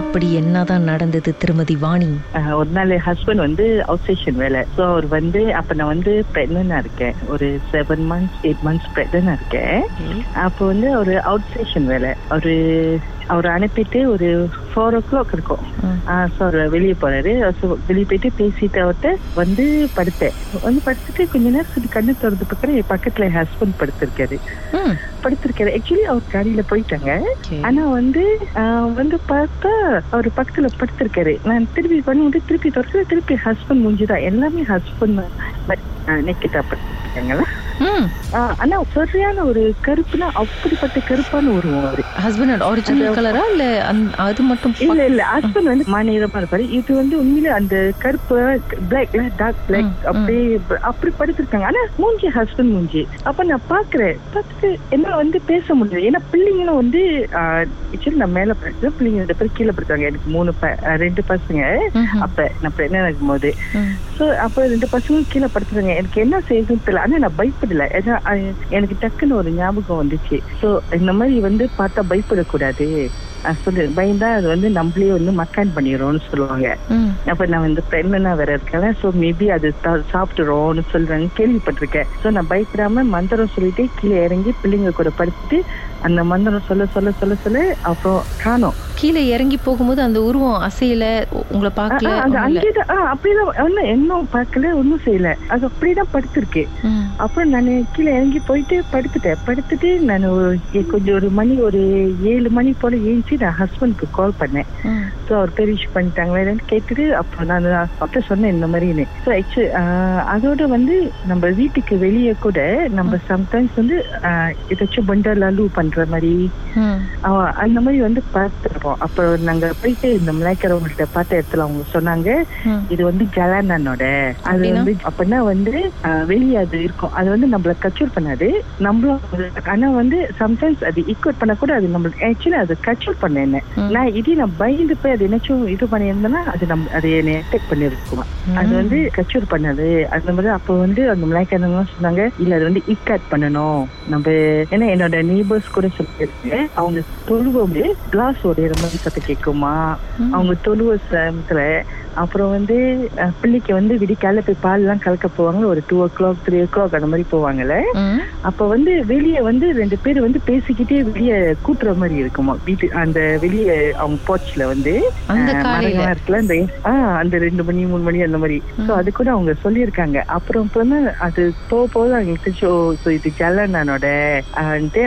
அப்படி என்னதான் நடந்தது திருமதி வாணி? ஒரு நாள் ஹஸ்பண்ட் வந்து அவுட் ஸ்டேஷன் வேலை. ஸோ அவர் வந்து அப்ப நான் வந்து ப்ரெக்னெண்டா இருக்கேன். ஒரு செவன் மந்த்ஸ் எயிட் மந்த்ஸ் ப்ரெக்னெண்டா இருக்கேன். அப்போ வந்து ஒரு அவுட் ஸ்டேஷன் வேலை. ஒரு அவர் அனுப்பிட்டு ஒரு ஃபோர் ஓ கிளாக் இருக்கும் அவர் வெளியே போறாரு. வெளியே போயிட்டு பேசிட்டு அவர்கிட்ட வந்து படுத்தேன். வந்து படுத்துட்டு கொஞ்ச நேரம் கண்ணு திறந்து பக்கம் என் பக்கத்துல ஹஸ்பண்ட் படுத்திருக்காரு. படுத்திருக்காரு. ஆக்சுவலி அவர் காடியில போயிட்டாங்க. ஆனா வந்து வந்து பார்த்தா அவர் பக்கத்துல படுத்திருக்காரு. நான் திருப்பி பண்ணி வந்து திருப்பி திறக்க திருப்பி ஹஸ்பண்ட் முடிஞ்சுதான் எல்லாமே ஹஸ்பண்ட் நெக்கிட்டா படுத்திருக்காங்களா? ஆனா சரியான ஒரு கருப்புனா அப்படிப்பட்ட கருப்பான உருவம் அவரு ஹஸ்பண்ட் ஒரிஜினல் கலரா இல்ல அது மட்டும் இல்ல இல்ல ஹஸ்பண்ட் வந்து மாநிலமா இருப்பாரு. இது வந்து உண்மையில அந்த கருப்பு பிளாக் டார்க் பிளாக் அப்படியே அப்படி படுத்திருக்காங்க. ஆனா மூஞ்சி ஹஸ்பண்ட் மூஞ்சி. அப்ப நான் பாக்குறேன் பார்த்துட்டு என்ன வந்து பேச முடியல. ஏன்னா பிள்ளைங்களும் வந்து ஆக்சுவலி நான் மேல படுத்து பிள்ளைங்க ரெண்டு பேரும் கீழே படுத்தாங்க. எனக்கு மூணு ரெண்டு பசங்க. அப்ப நான் பிரெக்னென்ட் இருக்கும்போது ம். ஸோ அப்போ ரெண்டு பசங்களும் கீழே படுத்துறாங்க. எனக்கு என்ன செய்யுதுன்னு தெரியல. ஆனா நான் ஏன்னா அஹ், எனக்கு டக்குன்னு ஒரு ஞாபகம் வந்துச்சு. ஸோ இந்த மாதிரி வந்து பார்த்தா பயப்படக்கூடாது. சொல்லு பயந்தா அது வந்து நம்மளே வந்து மக்கான் பண்ணிடுறோம்னு சொல்லுவாங்க. அப்ப நான் வந்து பிரெக்னனா வேற இருக்கேன். ஸோ மேபி அது சாப்பிட்டுறோம்னு சொல்றாங்க கேள்விப்பட்டிருக்கேன். ஸோ நான் பயப்படாம மந்திரம் சொல்லிட்டு கீழே இறங்கி பிள்ளைங்க கூட படுத்துட்டு அந்த மந்திரம் சொல்ல சொல்ல சொல்ல சொல்ல அப்புறம் காணோம். கீழே இறங்கி போகும்போது அந்த உருவம் அசையல? உங்களை பார்க்கல? அப்படிதான். ஒன்னும் இன்னும் பார்க்கல ஒன்னும் செய்யல. அது அப்படிதான் படுத்திருக்கு. அப்புறம் நான் கீழே இறங்கி போயிட்டு படுத்துட்டேன். படுத்துட்டு நான் கொஞ்சம் ஒரு மணி ஒரு ஏழு மணி போல ஏஞ்சி நான் ஹஸ்பண்ட்க்கு கால் பண்ணேன். ஸோ அவர் பெரிஷ் பண்ணிட்டாங்களே கேட்டுட்டு அப்புறம் நான் அப்ப சொன்னேன் இந்த மாதிரின்னு. ஸோ ஆக்சுவலி அதோட வந்து நம்ம வீட்டுக்கு வெளியே கூட நம்ம சம்டைம்ஸ் வந்து ஏதாச்சும் பண்டலாலு பண்ற மாதிரி அந்த மாதிரி வந்து பார்த்துருப்போம். அப்புறம் நாங்க போயிட்டு இந்த மிளாய்க்கிறவங்கள்ட்ட பார்த்த இடத்துல அவங்க சொன்னாங்க. இது வந்து ஜலானனோட. அது? வந்து அப்படின்னா வந்து வெளியே அது இருக்கும். அது வந்து நம்மள கச்சூர் பண்ணாது. நம்மளும் அது- ஆனா வந்து சம்டைம்ஸ் அது ஈக்குவட் பண்ண கூட அது நம்மளுக்கு ஆக்சுவலி அது கச்சூர் பண்ண என்ன. நான் இதே நான் பயந்து போய் அது என்னச்சும் இது பண்ணியிருந்தேன்னா அது நம்ம அது என்னை அட்டாக் பண்ணிருக்குமா? அது வந்து கச்சூர் பண்ணது. அந்த மாதிரி அப்போ வந்து அந்த மிளாய்க்காரங்க சொன்னாங்க இல்ல அது வந்து இக்காட் பண்ணணும். நம்ம ஏன்னா என்னோட நெய்பர்ஸ் கூட சொல்லியிருக்கேன் அவங்க தொழுவோம் கிளாஸ் உடையிற மாதிரி சத்தம் கேட்குமா. அவங்க தொழுவ சமயத்துல அப்புறம் வந்து பிள்ளைக்கு வந்து விடிக்கால போய் பால் எல்லாம் கலக்க போவாங்க ஒரு two o'clock three o'clock அந்த மாதிரி போவாங்கல்ல. அப்ப வந்து வெளியே வந்து ரெண்டு பேர் வந்து பேசிக்கிட்டே வெளியே கூட்டுற மாதிரி இருக்குமா? வீட்டு அந்த வெளியே அவங்க போர்ச்ல வந்து இருக்குல்ல அந்த ஆஹ் அந்த ரெண்டு மணி மூணு மணி அந்த மாதிரி. சோ அது கூட அவங்க சொல்லியிருக்காங்க. அப்புறம் அது போக போக அவங்களுக்கு ஓ so இது ஜலனானோட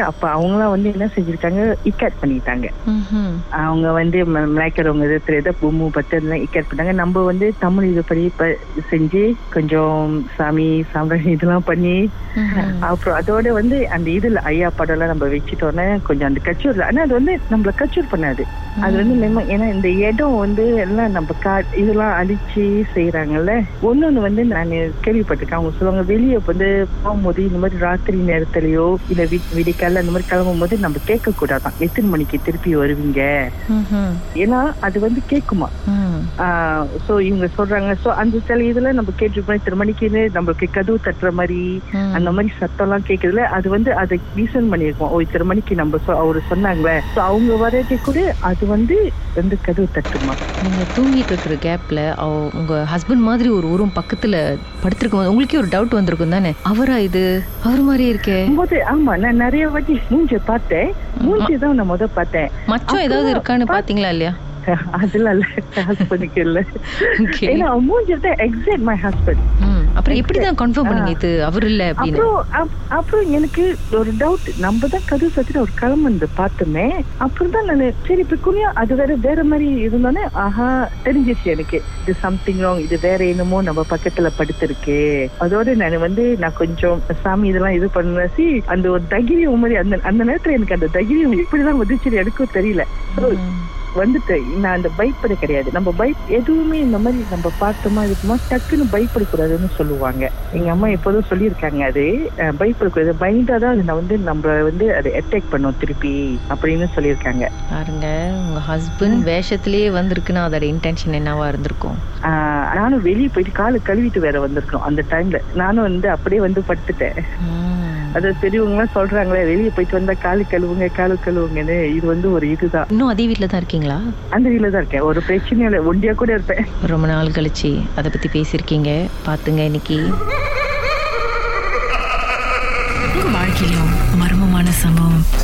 அப்ப அவங்களாம் வந்து என்ன செஞ்சிருக்காங்க? இக்கேட் பண்ணிட்டாங்க. அவங்க வந்து மிளாய்க்கிறவங்க இது தெரியாத பூமு பத்து எல்லாம் இக்கேட் பண்ணாங்க. நம்ம வந்து தமிழ் இது படி செஞ்சு கொஞ்சம் சாமி சாம்பிராணி இதெல்லாம் பண்ணி ம்ஹும். அப்புறம் அதோட வந்து அந்த இதுல ஐயா படம் எல்லாம் நம்ம வச்சுட்டோன்னே கொஞ்சம் அந்த கச்சூர் ஆனா அது வந்து நம்மள கச்சூர் பண்ணாது. அது வந்து ஏன்னா இந்த இடம் வந்து எல்லாம் நம்ம கா இதெல்லாம் அழிச்சு செய்யறாங்கல்ல ஒன்னொன்னு வந்து நான் கேள்விப்பட்டிருக்கேன். அவங்க சொல்லுவாங்க வெளியே வந்து போகும்போது இந்த மாதிரி ராத்திரி நேரத்துலயோ இல்ல விடிக்கால அந்த மாதிரி கிளம்பும் போது நம்ம கேட்க கூடாதான் எத்தனை மணிக்கு திருப்பி வருவீங்க. ஏன்னா அது வந்து கேக்குமா. சோ இவங்க சொல்றாங்க. சோ அந்த சில இதுல நம்ம கேட்டிருப்போம். இத்தனை மணிக்குன்னு நம்மளுக்கு கதவு தட்டுற மாதிரி. அந்த மாதிரி சத்தம் எல்லாம் கேக்குதுல அது வந்து அதை ரீசன் பண்ணிருக்கோம் ஓ இத்தனை மணிக்கு நம்ம அவரு சொன்னாங்களே. So அவங்க வரது கூட அது வந்து வந்து கதவு தட்டுமா? நீங்க தூங்கிட்டு இருக்கிற கேப்ல உங்க ஹஸ்பண்ட் மாதிரி ஒரு உருவம் பக்கத்துல படுத்திருக்கும் போது உங்களுக்கே ஒரு டவுட் வந்திருக்கும் தானே? அவரா இது? அவர் மாதிரியே இருக்கே. போது ஆமா நான் நிறைய வாட்டி மூஞ்ச பார்த்தேன். மூஞ்சி தான் நான் முத பார்த்தேன். மச்சம் ஏதாவது இருக்கான்னு பாத்தீங்களா இல்லையா? அதெல்லாம் இல்ல. ஹஸ்பண்டுக்கு இல்ல. ஏன்னா மூஞ்சி தான் எக்ஸாக்ட் மை ஹஸ்பண்ட். அப்புறம் எப்படிதான் கன்ஃபார்ம் பண்ணீங்க இது? அவர் இல்ல அப்புறம் அப்- அப்புறம் எனக்கு ஒரு டவுட் நம்ம தான் கதவு சத்திட்டு ஒரு கிளம்புந்து பார்த்தோமே. அப்புறம் தான் நான் சரி இப்ப குனியா அது வேற வேற மாதிரி இருந்தோன்னே ஆஹா தெரிஞ்சிச்சு எனக்கு. இது சம்திங் ராங் இது வேற என்னமோ நம்ம பக்கத்துல படுத்திருக்கு. அதோட நான் வந்து நான் கொஞ்சம் சாமி இதெல்லாம் இது பண்ணி அந்த ஒரு தைரியம் மாதிரி அந்த அந்த நேரத்துல எனக்கு அந்த தைரியம் இப்படிதான் வந்துச்சு எனக்கும் தெரியல. வந்துட்டு நான் அந்த பயப்பட கிடையாது. நம்ம பய எதுவுமே இந்த மாதிரி நம்ம பார்த்தோமா இருக்குமா டக்குன்னு பயப்படக்கூடாதுன்னு சொல்லுவாங்க. எங்க அம்மா எப்போதும் சொல்லியிருக்காங்க அது பயப்படக்கூடாது. பயந்தாதான் அது நான் வந்து நம்ம வந்து அதை அட்டாக் பண்ணோம் திருப்பி அப்படின்னு சொல்லியிருக்காங்க. பாருங்க உங்க ஹஸ்பண்ட் வேஷத்திலேயே வந்திருக்குன்னா அதோட இன்டென்ஷன் என்னவா இருந்திருக்கும்? நானும் வெளியே போயிட்டு காலை கழுவிட்டு வேற வந்திருக்கோம் அந்த டைம்ல நானும் வந்து அப்படியே வந்து படுத்துட்டேன். ம். அது பெரியவங்க எல்லாம் சொல்றாங்களே வெளியே போயிட்டு வந்தா காலு கழுவுங்க காலு கழுவுங்கன்னு. இது வந்து ஒரு இதுதான். இன்னும் அதே வீட்டில் தான் இருக்கீங்களா? அந்த வீட்டுல தான் இருக்கேன். ஒரு பிரச்சனையும் இல்லை. ஒண்டியா கூட இருப்பேன். ரொம்ப நாள் கழிச்சு அதை பற்றி பேசியிருக்கீங்க. பார்த்துங்க இன்னைக்கு. வாழ்க்கையிலும் மர்மமான சம்பவம்.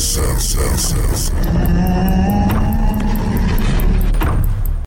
Sense, sense, sense.